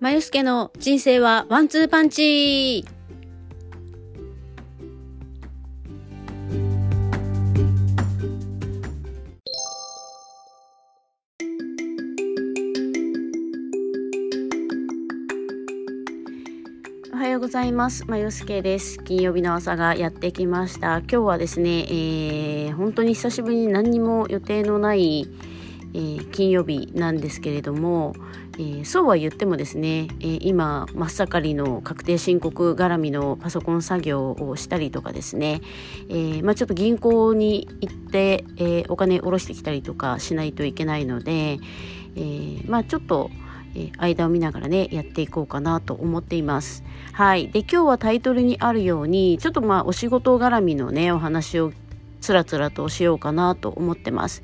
まゆすけの人生はワンツーパンチおはようございます。まゆすけです。金曜日の朝がやってきました。今日はですね、えー、本当に久しぶりに何にも予定のない、えー、金曜日なんですけれども、えー、そうは言ってもですね、えー、今真っ盛りの確定申告絡みのパソコン作業をしたりとかですね、えー、まあ、ちょっと銀行に行って、えお金下ろしてきたりとかしないといけないので、えまあ、ちょっとえ間を見ながらねやっていこうかなと思っています。はい、で今日はタイトルにあるようにちょっとまあお仕事絡みのねお話をつらつらとしようかなと思ってます。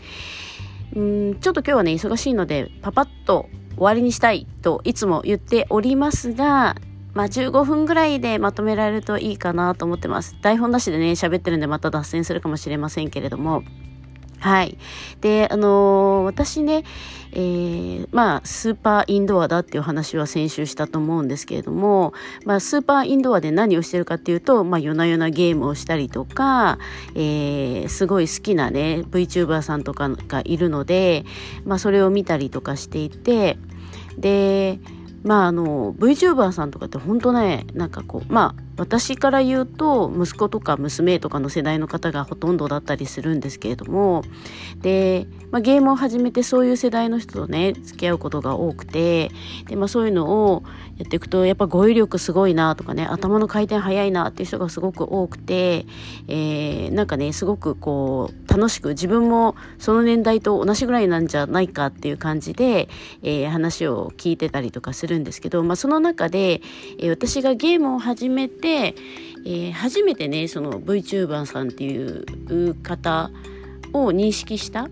うんちょっと今日はね忙しいのでパパッと終わりにしたいといつも言っておりますが、まあ、15分ぐらいでまとめられるといいかなと思ってます。台本なしでね、喋ってるんでまた脱線するかもしれませんけれども。はい。で、あのー、私ね、えー、まあ、スーパーインドアだっていう話は先週したと思うんですけれども、まあ、スーパーインドアで何をしてるかっていうと、まあ、夜な夜なゲームをしたりとか、えー、すごい好きなね、VTuber さんとかがいるので、まあ、それを見たりとかしていて、で、まああの VTuber さんとかって本当ねなんかこうまあ私から言うと息子とか娘とかの世代の方がほとんどだったりするんですけれどもで、まあ、ゲームを始めてそういう世代の人とね付き合うことが多くてで、まあ、そういうのをやっていくとやっぱ語彙力すごいなとかね頭の回転早いなっていう人がすごく多くて、えー、なんかねすごくこう楽しく自分もその年代と同じぐらいなんじゃないかっていう感じで、えー、話を聞いてたりとかするんですけど、まあ、その中で、えー、私がゲームを始めて、えー、初めてねその VTuber さんっていう方を認識した。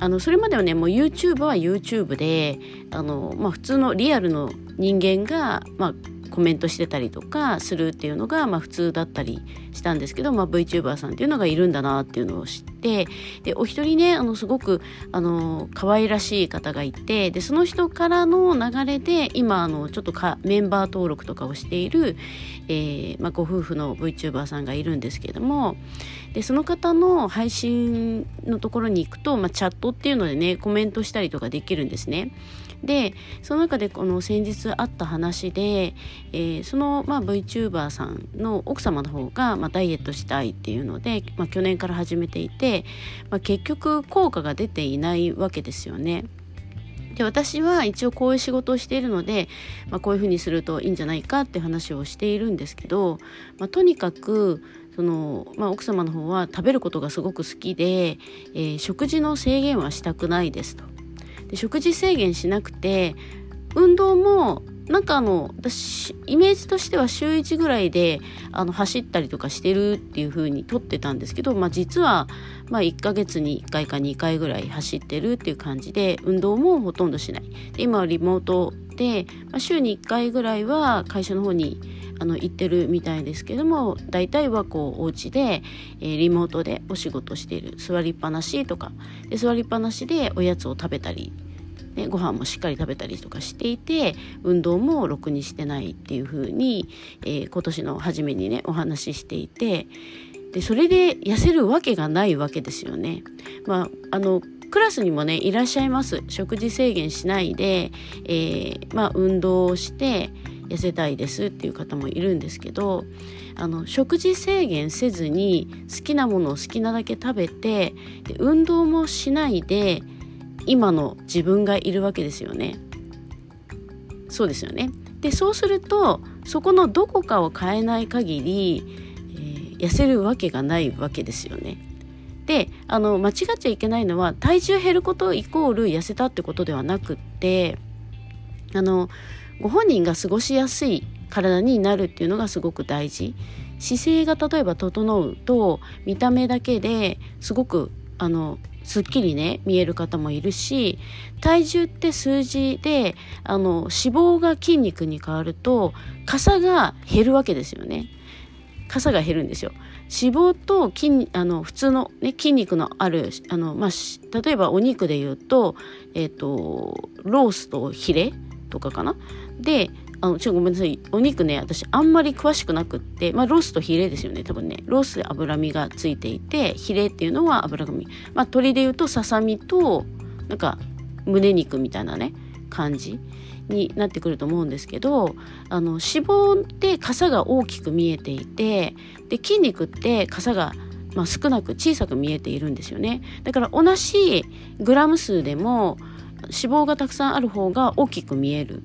あのそれまではねもう YouTube は YouTube であの、まあ、普通のリアルの人間が、まあ、コメントしてたりとかするっていうのが、まあ、普通だったりしたんですけど、まあ、VTuber さんっていうのがいるんだなっていうのを知ってでお一人ねあのすごくあの可愛らしい方がいてでその人からの流れで今あのちょっとかメンバー登録とかをしている、えーまあ、ご夫婦の VTuber さんがいるんですけれどもでその方の配信のところに行くと、まあ、チャットっていうのでねコメントしたりとかできるんですね。でその中でこの先日あった話で、えー、その、まあ、VTuber さんの奥様の方が、まあ、ダイエットしたいっていうので、まあ、去年から始めていて、まあ、結局効果が出ていないわけですよね。で私は一応こういう仕事をしているので、まあ、こういうふうにするといいんじゃないかって話をしているんですけど、まあ、とにかくその、まあ、奥様の方は食べることがすごく好きで、えー、食事の制限はしたくないですと。で食事制限しなくて運動もなんかあの私イメージとしては週1ぐらいであの走ったりとかしてるっていう風に撮ってたんですけど、まあ、実はまあ1ヶ月に1回か2回ぐらい走ってるっていう感じで運動もほとんどしない。で今はリモートで、まあ、週に1回ぐらいは会社の方にあの行ってるみたいですけども大体はこうお家で、えー、リモートでお仕事している座りっぱなしとかで座りっぱなしでおやつを食べたりね、ご飯もしっかり食べたりとかしていて運動もろくにしてないっていう風に、えー、今年の初めにねお話ししていてでそれで痩せるわけがないわけですよね。まああのクラスにもねいらっしゃいます食事制限しないで、えー、まあ、運動をして痩せたいですっていう方もいるんですけどあの食事制限せずに好きなものを好きなだけ食べてで運動もしないで今の自分がいるわけですよね。そうですよね。でそうするとそこのどこかを変えない限り、えー、痩せるわけがないわけですよね。であの間違っちゃいけないのは体重減ることイコール痩せたってことではなくってあのご本人が過ごしやすい体になるっていうのがすごく大事。姿勢が例えば整うと見た目だけですごくあのすっきりね見える方もいるし体重って数字であの脂肪が筋肉に変わると傘が減るわけですよね。傘が減るんですよ。脂肪と筋あの普通の、ね、筋肉のあるあの、まあ、例えばお肉で言うと,、えーと、ロースとヒレとかかな？であのちょっとごめんなさい。お肉ね私あんまり詳しくなくってまあロースとヒレですよね多分ね。ロースで脂身がついていてヒレっていうのは脂身。まあ鶏でいうとささみとなんか胸肉みたいなね感じになってくると思うんですけどあの脂肪って傘が大きく見えていてで筋肉って傘がまあ、少なく小さく見えているんですよね。だから同じグラム数でも脂肪がたくさんある方が大きく見える。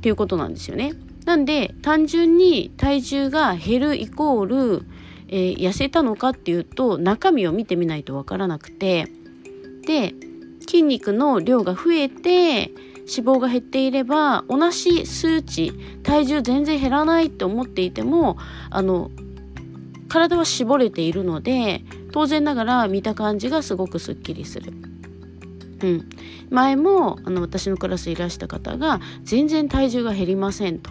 っていうことなんですよねなんで単純に体重が減るイコール、えー、痩せたのかっていうと中身を見てみないとわからなくてで筋肉の量が増えて脂肪が減っていれば同じ数値体重全然減らないって思っていてもあの体は絞れているので当然ながら見た感じがすごくすっきりする。うん、前もあの私のクラスいらした方が全然体重が減りませんと。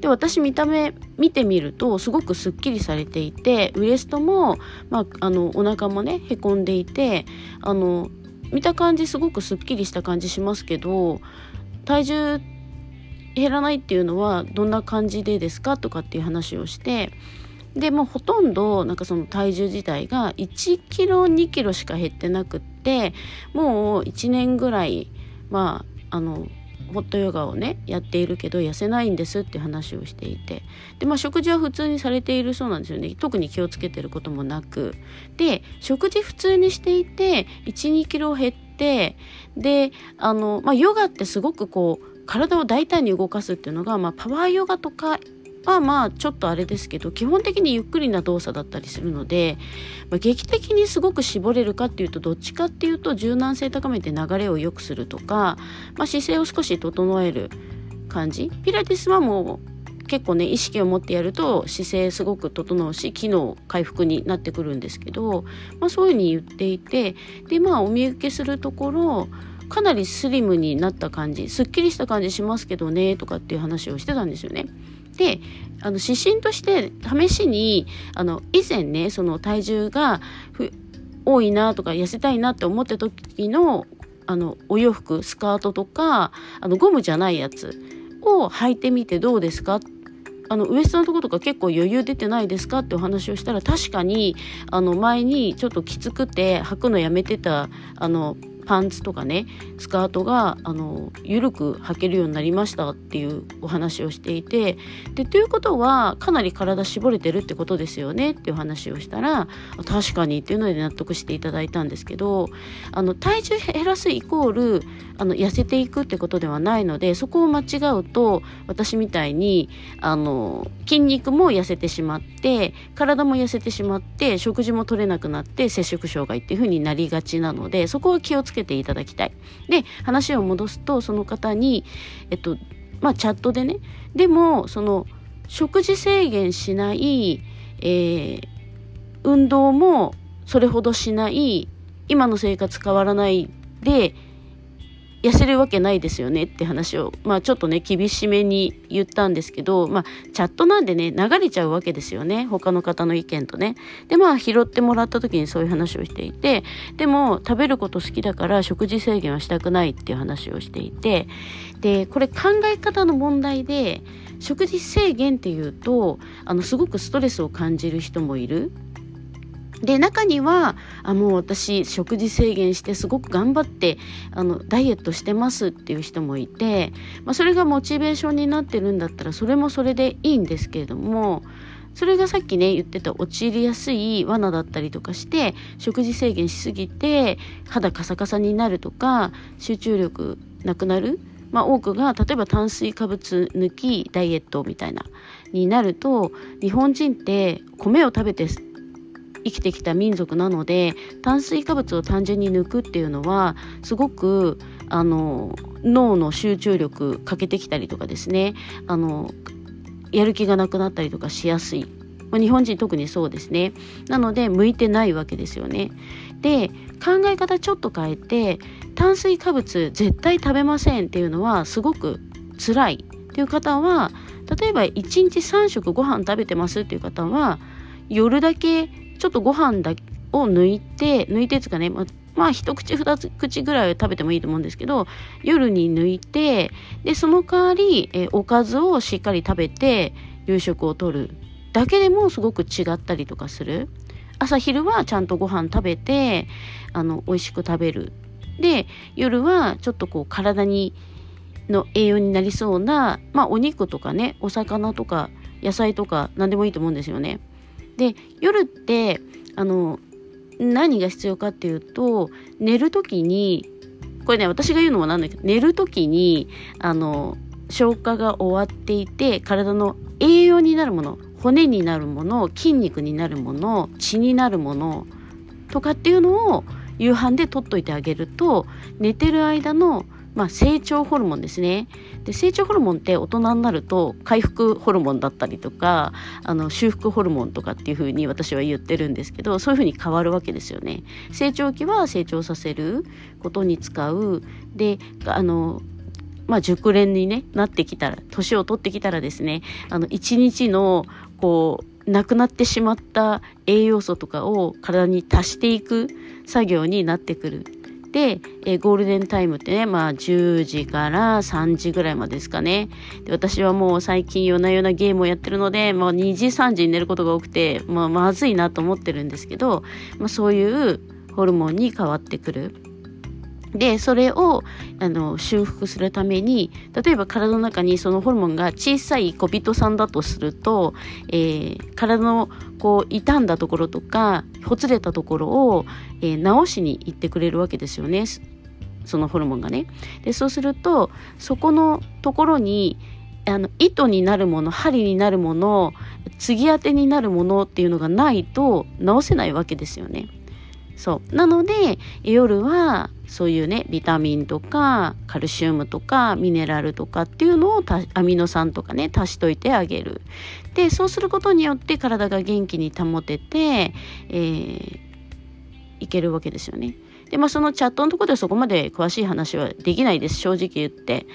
で私見た目見てみるとすごくすっきりされていてウエストも、まあ、あのお腹もねへこんでいてあの見た感じすごくすっきりした感じしますけど体重減らないっていうのはどんな感じでですか？とかっていう話をしてでもほとんどなんかその体重自体が1キロ2キロしか減ってなくってもう1年ぐらいまああのホットヨガをねやっているけど痩せないんですって話をしていて。で、まあ、食事は普通にされているそうなんですよね。特に気をつけてることもなく。で食事普通にしていて12キロ減ってであの、まあ、ヨガってすごくこう体を大胆に動かすっていうのが、まあ、パワーヨガとかはまあちょっとあれですけど基本的にゆっくりな動作だったりするので、まあ、劇的にすごく絞れるかっていうとどっちかっていうと柔軟性高めて流れを良くするとか、まあ、姿勢を少し整える感じピラティスはもう結構ね意識を持ってやると姿勢すごく整うし機能回復になってくるんですけど、まあ、そういうふうに言っていてでまあお見受けするところかなりスリムになった感じすっきりした感じしますけどねとかっていう話をしてたんですよね。であの指針として試しにあの以前ねその体重が多いなとか痩せたいなって思った時のあのお洋服スカートとかあのゴムじゃないやつを履いてみてどうですか？あのウエストのとことか結構余裕出てないですか？ってお話をしたら確かにあの前にちょっときつくて履くのやめてたあのパンツとかねスカートがあの緩く履けるようになりましたっていうお話をしていてでということはかなり体絞れてるってことですよねっていう話をしたら確かにっていうので納得していただいたんですけどあの体重減らすイコールあの痩せていくってことではないのでそこを間違うと私みたいにあの筋肉も痩せてしまって体も痩せてしまって食事も取れなくなって摂食障害っていう風になりがちなのでそこは気をつつけていただきたい。で話を戻すとその方にえっとまあチャットでねでもその食事制限しない、えー、運動もそれほどしない今の生活変わらないで痩せるわけないですよねって話を、まあちょっとね、厳しめに言ったんですけど、まあチャットなんでね、流れちゃうわけですよね。他の方の意見とね。で、まあ拾ってもらった時にそういう話をしていて、でも食べること好きだから食事制限はしたくないっていう話をしていて、で、これ考え方の問題で、食事制限っていうと、あの、すごくストレスを感じる人もいる。で中にはあもう私食事制限してすごく頑張ってあのダイエットしてますっていう人もいて、まあ、それがモチベーションになってるんだったらそれもそれでいいんですけれどもそれがさっきね言ってた陥りやすい罠だったりとかして食事制限しすぎて肌カサカサになるとか集中力なくなるまあ、多くが例えば炭水化物抜きダイエットみたいなになると日本人って米を食べて生きてきた民族なので炭水化物を単純に抜くっていうのはすごくあの脳の集中力欠けてきたりとかですね。あのやる気がなくなったりとかしやすい、日本人特にそうですね。なので向いてないわけですよね。で考え方ちょっと変えて炭水化物絶対食べませんっていうのはすごく辛い。っていう方は例えば1日3食ご飯食べてますっていう方は夜だけちょっとご飯だを抜いて抜いてつかね、ままあ一口二口ぐらいは食べてもいいと思うんですけど夜に抜いてでその代わり、えおかずをしっかり食べて夕食をとる。だけでもすごく違ったりとかする。朝昼はちゃんとご飯食べてあの美味しく食べる。で夜はちょっとこう体にの栄養になりそうな、まあ、お肉とかねお魚とか野菜とか何でもいいと思うんですよね。で夜ってあの何が必要かっていうと寝る時にこれね私が言うのもなんだけど寝る時にあの消化が終わっていて体の栄養になるもの骨になるもの筋肉になるもの血になるものとかっていうのを夕飯で取っといてあげると寝てる間のまあ、成長ホルモンですね。で成長ホルモンって大人になると回復ホルモンだったりとかあの修復ホルモンとかっていうふうに私は言ってるんですけどそういうふうに変わるわけですよね。成長期は成長させることに使う。であのまあ、熟練に、ね、なってきたら年を取ってきたらですねあの1日のこうなくなってしまった栄養素とかを体に足していく作業になってくる。で、えー、ゴールデンタイムってね、まあ10時から3時ぐらいまでですかね。で私はもう最近夜な夜なゲームをやってるので、まあ2時3時に寝ることが多くて、まあまずいなと思ってるんですけど、まあそういうホルモンに変わってくる。でそれをあの修復するために例えば体の中にそのホルモンが小さい小人さんだとすると、えー、体のこう傷んだところとかほつれたところを、えー、治しに行ってくれるわけですよねそのホルモンがね。でそうするとそこのところにあの糸になるもの針になるもの継ぎ当てになるものっていうのがないと治せないわけですよね。そうなので夜はそういうねビタミンとかカルシウムとかミネラルとかっていうのをアミノ酸とかね足しといてあげるでそうすることによって体が元気に保てて、えー、いけるわけですよね。でまあそのチャットのとこではそこまで詳しい話はできないです正直言って。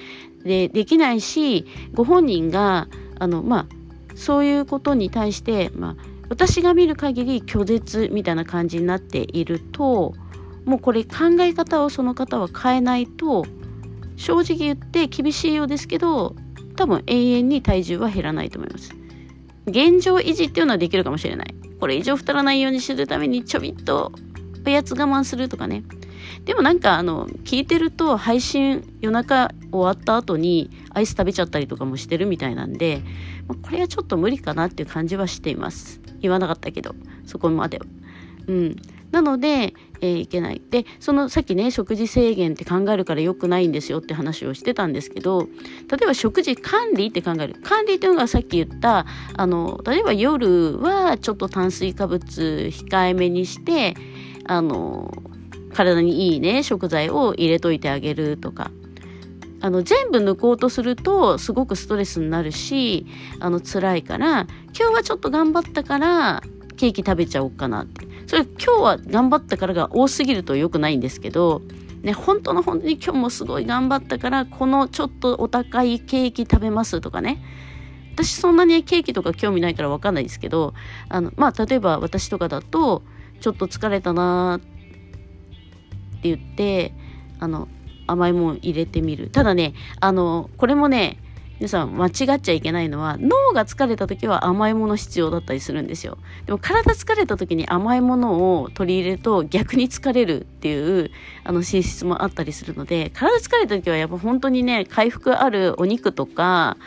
でできないしご本人があのまあそういうことに対して、まあ、私が見る限り拒絶みたいな感じになっているともうこれ考え方をその方は変えないと正直言って厳しいようですけど多分永遠に体重は減らないと思います。現状維持っていうのはできるかもしれない。これ以上太らないようにするためにちょびっとおやつ我慢するとかね。でもなんかあの聞いてると配信夜中終わった後にアイス食べちゃったりとかもしてるみたいなんで、まこれはちょっと無理かなっていう感じはしています言わなかったけどそこまでは。うん、なので、えー、いけない。で、そのさっきね、食事制限って考えるから良くないんですよって話をしてたんですけど、例えば食事管理って考える。管理っていうのがさっき言った、あの、例えば夜はちょっと炭水化物控えめにして、あの、体にいいね、食材を入れといてあげるとか。あの全部抜こうとするとすごくストレスになるしあの辛いから今日はちょっと頑張ったからケーキ食べちゃおうかなって。それ今日は頑張ったからが多すぎると良くないんですけどね、本当の本当に今日もすごい頑張ったからこのちょっとお高いケーキ食べますとかね。私そんなにケーキとか興味ないから分かんないですけどあのまあ例えば私とかだとちょっと疲れたなって言ってあの甘いもん入れてみる。ただねあのこれもね皆さん間違っちゃいけないのは脳が疲れた時は甘いもの必要だったりするんですよ。でも体疲れた時に甘いものを取り入れると逆に疲れるっていうあの性質もあったりするので体疲れた時はやっぱ本当にね回復あるお肉とか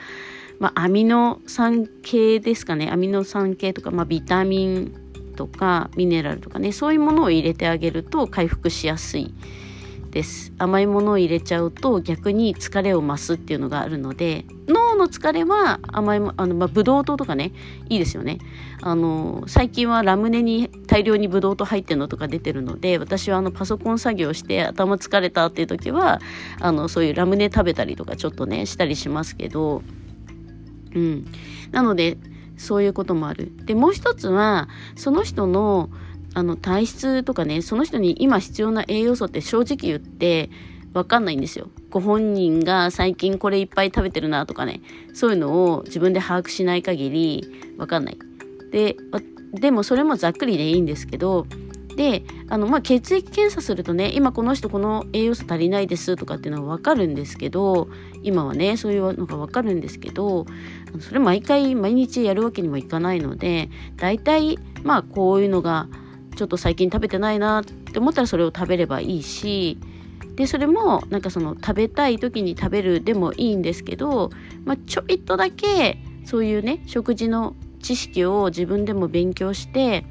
まあ、アミノ酸系ですかね。アミノ酸系とか、まあ、ビタミンとかミネラルとかねそういうものを入れてあげると回復しやすい。です。甘いものを入れちゃうと逆に疲れを増すっていうのがあるので脳の疲れは甘いあの、まあ、ブドウ糖とかねいいですよね。あの最近はラムネに大量にブドウ糖入ってるのとか出てるので私はあのパソコン作業して頭疲れたっていう時はあのそういうラムネ食べたりとかちょっとねしたりしますけどうん。なのでそういうこともある。でもう一つはその人のあの体質とかねその人に今必要な栄養素って正直言って分かんないんですよ。ご本人が最近これいっぱい食べてるなとかねそういうのを自分で把握しない限り分かんない。ででもそれもざっくりでいいんですけどであの、まあ、血液検査するとね今この人この栄養素足りないですとかっていうのは分かるんですけど今はねそういうのが分かるんですけどそれ毎回毎日やるわけにもいかないので大体まあこういうのがちょっと最近食べてないなって思ったらそれを食べればいいしでそれもなんかその食べたい時に食べるでもいいんですけど、まあ、ちょいとだけそういうね食事の知識を自分でも勉強して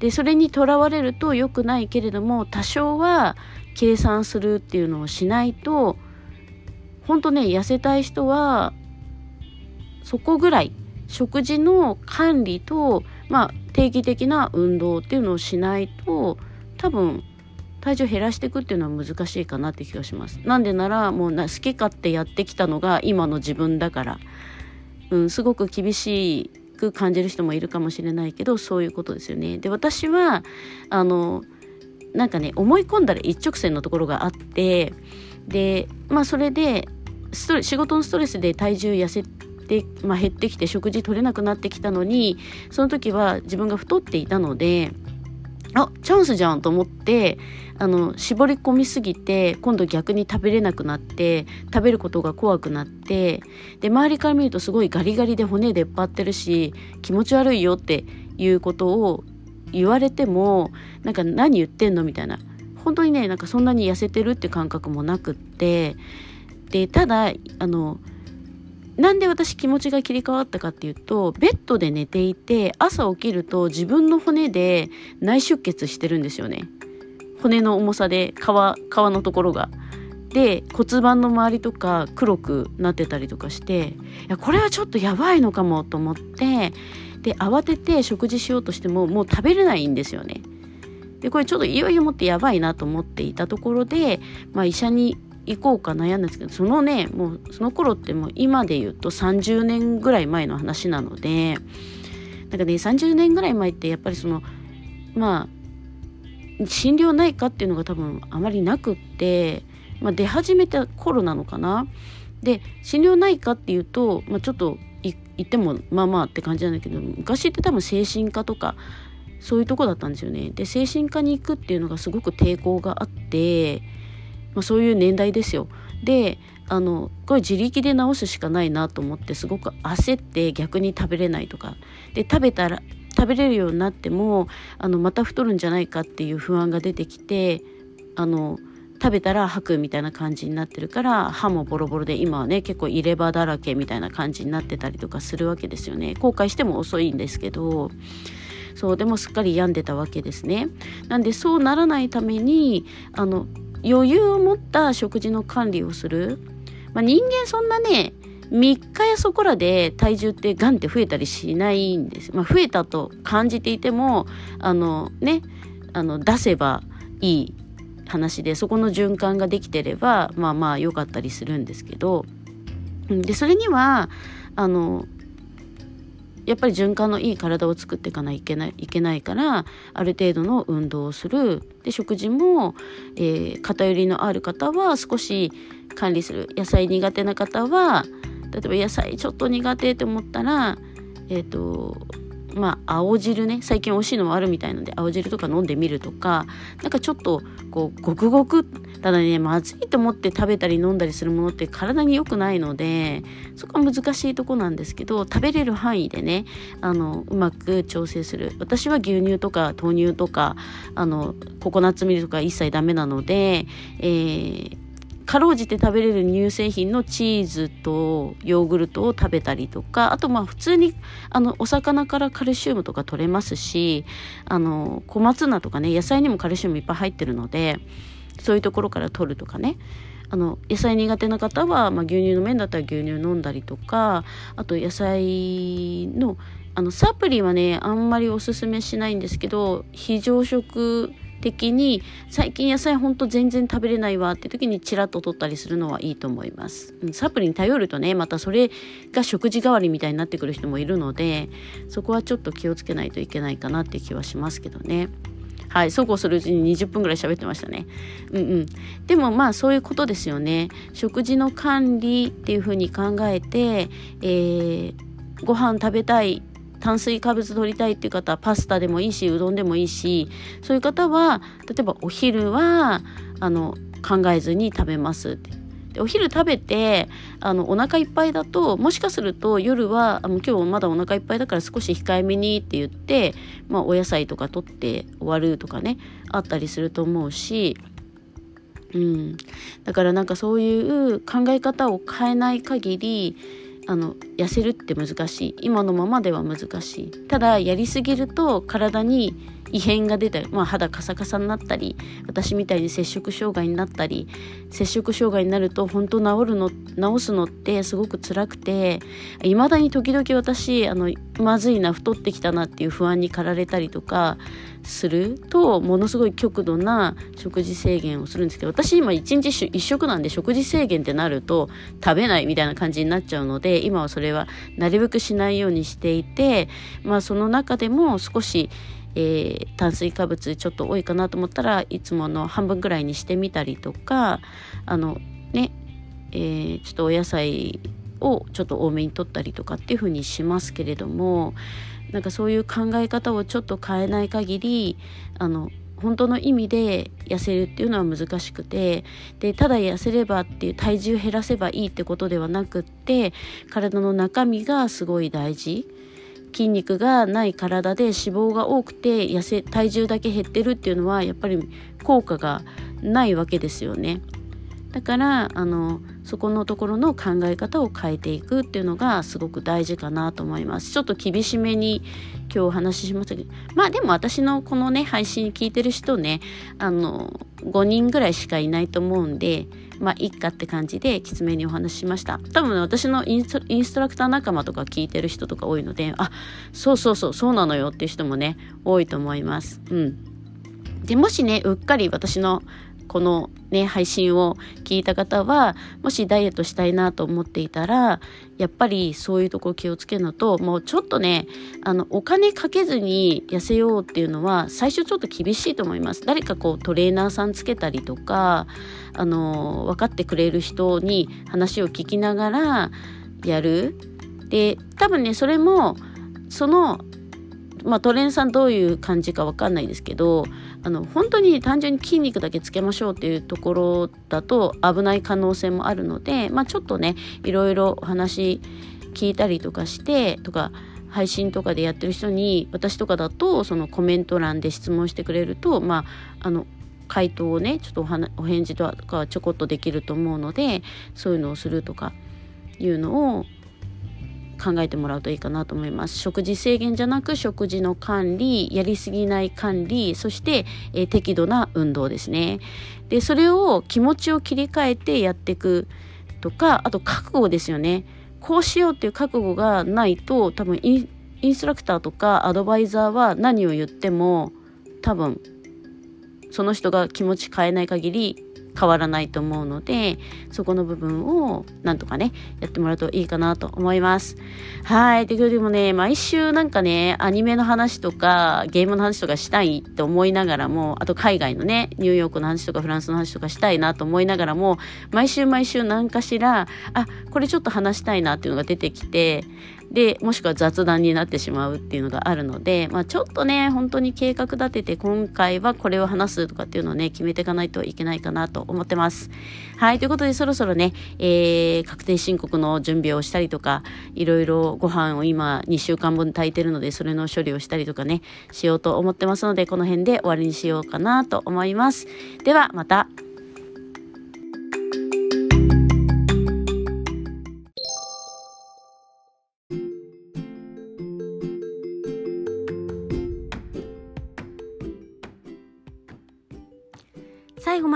でそれにとらわれると良くないけれども多少は計算するっていうのをしないと本当ね痩せたい人はそこぐらい食事の管理と、まあ、定期的な運動っていうのをしないと多分体重減らしていくっていうのは難しいかなって気がします。なんでならもうな好き勝手やってきたのが今の自分だから、うん、すごく厳しく感じる人もいるかもしれないけどそういうことですよね。で私はあのなんかね思い込んだら一直線のところがあってでまあそれでストレ仕事のストレスで体重痩せて、まあ、減ってきて食事取れなくなってきたのにその時は自分が太っていたのであチャンスじゃんと思ってあの絞り込みすぎて今度逆に食べれなくなって食べることが怖くなってで周りから見るとすごいガリガリで骨出っ張ってるし気持ち悪いよっていうことを言われてもなんか何言ってんのみたいな。本当にねなんかそんなに痩せてるって感覚もなくってでただあのなんで私気持ちが切り替わったかっていうとベッドで寝ていて朝起きると自分の骨で内出血してるんですよね骨の重さで皮皮のところが。で骨盤の周りとか黒くなってたりとかしていやこれはちょっとやばいのかもと思ってで慌てて食事しようとしてももう食べれないんですよね。でこれちょっといよいよもってやばいなと思っていたところで、まあ、医者に行こうか悩んだんですけどそのねもうその頃ってもう今で言うと30年ぐらい前の話なのでなんかね30年ぐらい前ってやっぱりそのまあ診療ないかっていうのが多分あまりなくって、まあ、出始めた頃なのかな。で診療ないかっていうと、まあ、ちょっと行ってもまあまあって感じなんだけど昔って多分精神科とかそういうとこだったんですよね。で精神科に行くっていうのがすごく抵抗があってまあ、そういう年代ですよ。であのこれ自力で治すしかないなと思ってすごく焦って逆に食べれないとか。で食べたら食べれるようになってもあのまた太るんじゃないかっていう不安が出てきてあの食べたら吐くみたいな感じになってるから歯もボロボロで今はね結構入れ歯だらけみたいな感じになってたりとかするわけですよね。後悔しても遅いんですけど。そうでもすっかり病んでたわけですね。なんでそうならないためにあの余裕を持った食事の管理をする、まあ、人間そんなね3日やそこらで体重ってガンって増えたりしないんです、まあ、増えたと感じていてもあのねあの出せばいい話でそこの循環ができてればまあまあ良かったりするんですけど。でそれにはあのやっぱり循環のいい体を作っていかないといけないいけないからある程度の運動をする。で食事も、えー、偏りのある方は少し管理する。野菜苦手な方は例えば野菜ちょっと苦手って思ったらえっ、ー、とまあ青汁ね最近美味しいのもあるみたいなので青汁とか飲んでみるとかなんかちょっとこうごくごくただねまずいと思って食べたり飲んだりするものって体に良くないのでそこは難しいとこなんですけど食べれる範囲でねあのうまく調整する。私は牛乳とか豆乳とかあのココナッツミルクが一切ダメなので、えーかろうじて食べれる乳製品のチーズとヨーグルトを食べたりとかあとまあ普通にあのお魚からカルシウムとか取れますしあの小松菜とかね野菜にもカルシウムいっぱい入ってるのでそういうところから取るとかね。あの野菜苦手な方は、まあ、牛乳の麺だったら牛乳飲んだりとかあと野菜のあのサプリはねあんまりおすすめしないんですけど非常食的に最近野菜ほんと全然食べれないわって時にチラッと取ったりするのはいいと思います。うんサプリに頼るとねまたそれが食事代わりみたいになってくる人もいるのでそこはちょっと気をつけないといけないかなって気はしますけどね。はい、そうこうするうちに20分ぐらい喋ってましたね。うんうん。でもまあそういうことですよね。食事の管理っていうふうに考えて、えー、ご飯食べたい炭水化物取りたいっていう方はパスタでもいいしうどんでもいいしそういう方は例えばお昼はあの考えずに食べますって。でお昼食べてあのお腹いっぱいだともしかすると夜はあの今日まだお腹いっぱいだから少し控えめにって言って、まあ、お野菜とか取って終わるとかねあったりすると思うし、うん、だからなんかそういう考え方を変えない限りあの痩せるって難しい。今のままでは難しい。ただやりすぎると体に異変が出たり、まあ、肌カサカサになったり私みたいに摂食障害になったり摂食障害になると本当治るの治すのってすごく辛くていまだに時々私あのまずいな太ってきたなっていう不安に駆られたりとかするとものすごい極度な食事制限をするんですけど私今1日1食なんで食事制限ってなると食べないみたいな感じになっちゃうので今はそれはなるべくしないようにしていてまあその中でも少しえー、炭水化物ちょっと多いかなと思ったらいつもの半分ぐらいにしてみたりとかあのね、えー、ちょっとお野菜をちょっと多めに取ったりとかっていう風にしますけれどもなんかそういう考え方をちょっと変えない限りあの本当の意味で痩せるっていうのは難しくてでただ痩せればっていう体重減らせばいいってことではなくって体の中身がすごい大事。筋肉がない体で脂肪が多くて痩せ体重だけ減ってるっていうのはやっぱり効果がないわけですよね。だからあのそこのところの考え方を変えていくっていうのがすごく大事かなと思います。ちょっと厳しめに今日お話ししましたけどまあでも私のこのね配信聞いてる人ねあの5人ぐらいしかいないと思うんでまあいっかって感じできつめにお話ししました。多分、ね、私のインストラクター仲間とか聞いてる人とか多いのであそうそうそうそうなのよっていう人もね多いと思います。うん。でもしねうっかり私のこのね、配信を聞いた方は、もしダイエットしたいなと思っていたら、やっぱりそういうとこ気をつけるのと、もうちょっとね、あの、お金かけずに痩せようっていうのは、最初ちょっと厳しいと思います。誰かこうトレーナーさんつけたりとか、あの、分かってくれる人に話を聞きながらやる。で、多分ね、それも、そのまあ、トレーンさんどういう感じか分かんないですけどあの本当に単純に筋肉だけつけましょうっていうところだと危ない可能性もあるので、まあ、ちょっとねいろいろお話聞いたりとかしてとか配信とかでやってる人に私とかだとそのコメント欄で質問してくれるとまああの回答をねちょっとお返事とかちょこっとできると思うのでそういうのをするとかいうのを考えてもらうといいかなと思います。食事制限じゃなく食事の管理やりすぎない管理そして、えー、適度な運動ですね。でそれを気持ちを切り替えてやっていくとかあと覚悟ですよね。こうしようっていう覚悟がないと多分インストラクターとかアドバイザーは何を言っても多分その人が気持ち変えない限り変わらないと思うのでそこの部分をなんとかねやってもらうといいかなと思います。はい。ということでもね毎週なんかねアニメの話とかゲームの話とかしたいって思いながらもあと海外のねニューヨークの話とかフランスの話とかしたいなと思いながらも毎週毎週何かしらあこれちょっと話したいなっていうのが出てきてでもしくは雑談になってしまうっていうのがあるので、まあ、ちょっとね本当に計画立てて今回はこれを話すとかっていうのをね決めていかないといけないかなと思ってます。はいということでそろそろね、えー、確定申告の準備をしたりとかいろいろご飯を今2週間分炊いてるのでそれの処理をしたりとかねしようと思ってますのでこの辺で終わりにしようかなと思います。ではまた。